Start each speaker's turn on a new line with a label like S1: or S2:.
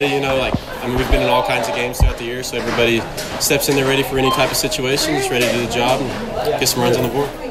S1: You know, like, I mean, we've been in all kinds of games throughout the year, so everybody steps in there ready for any type of situation, just ready to do the job and get some runs on the board.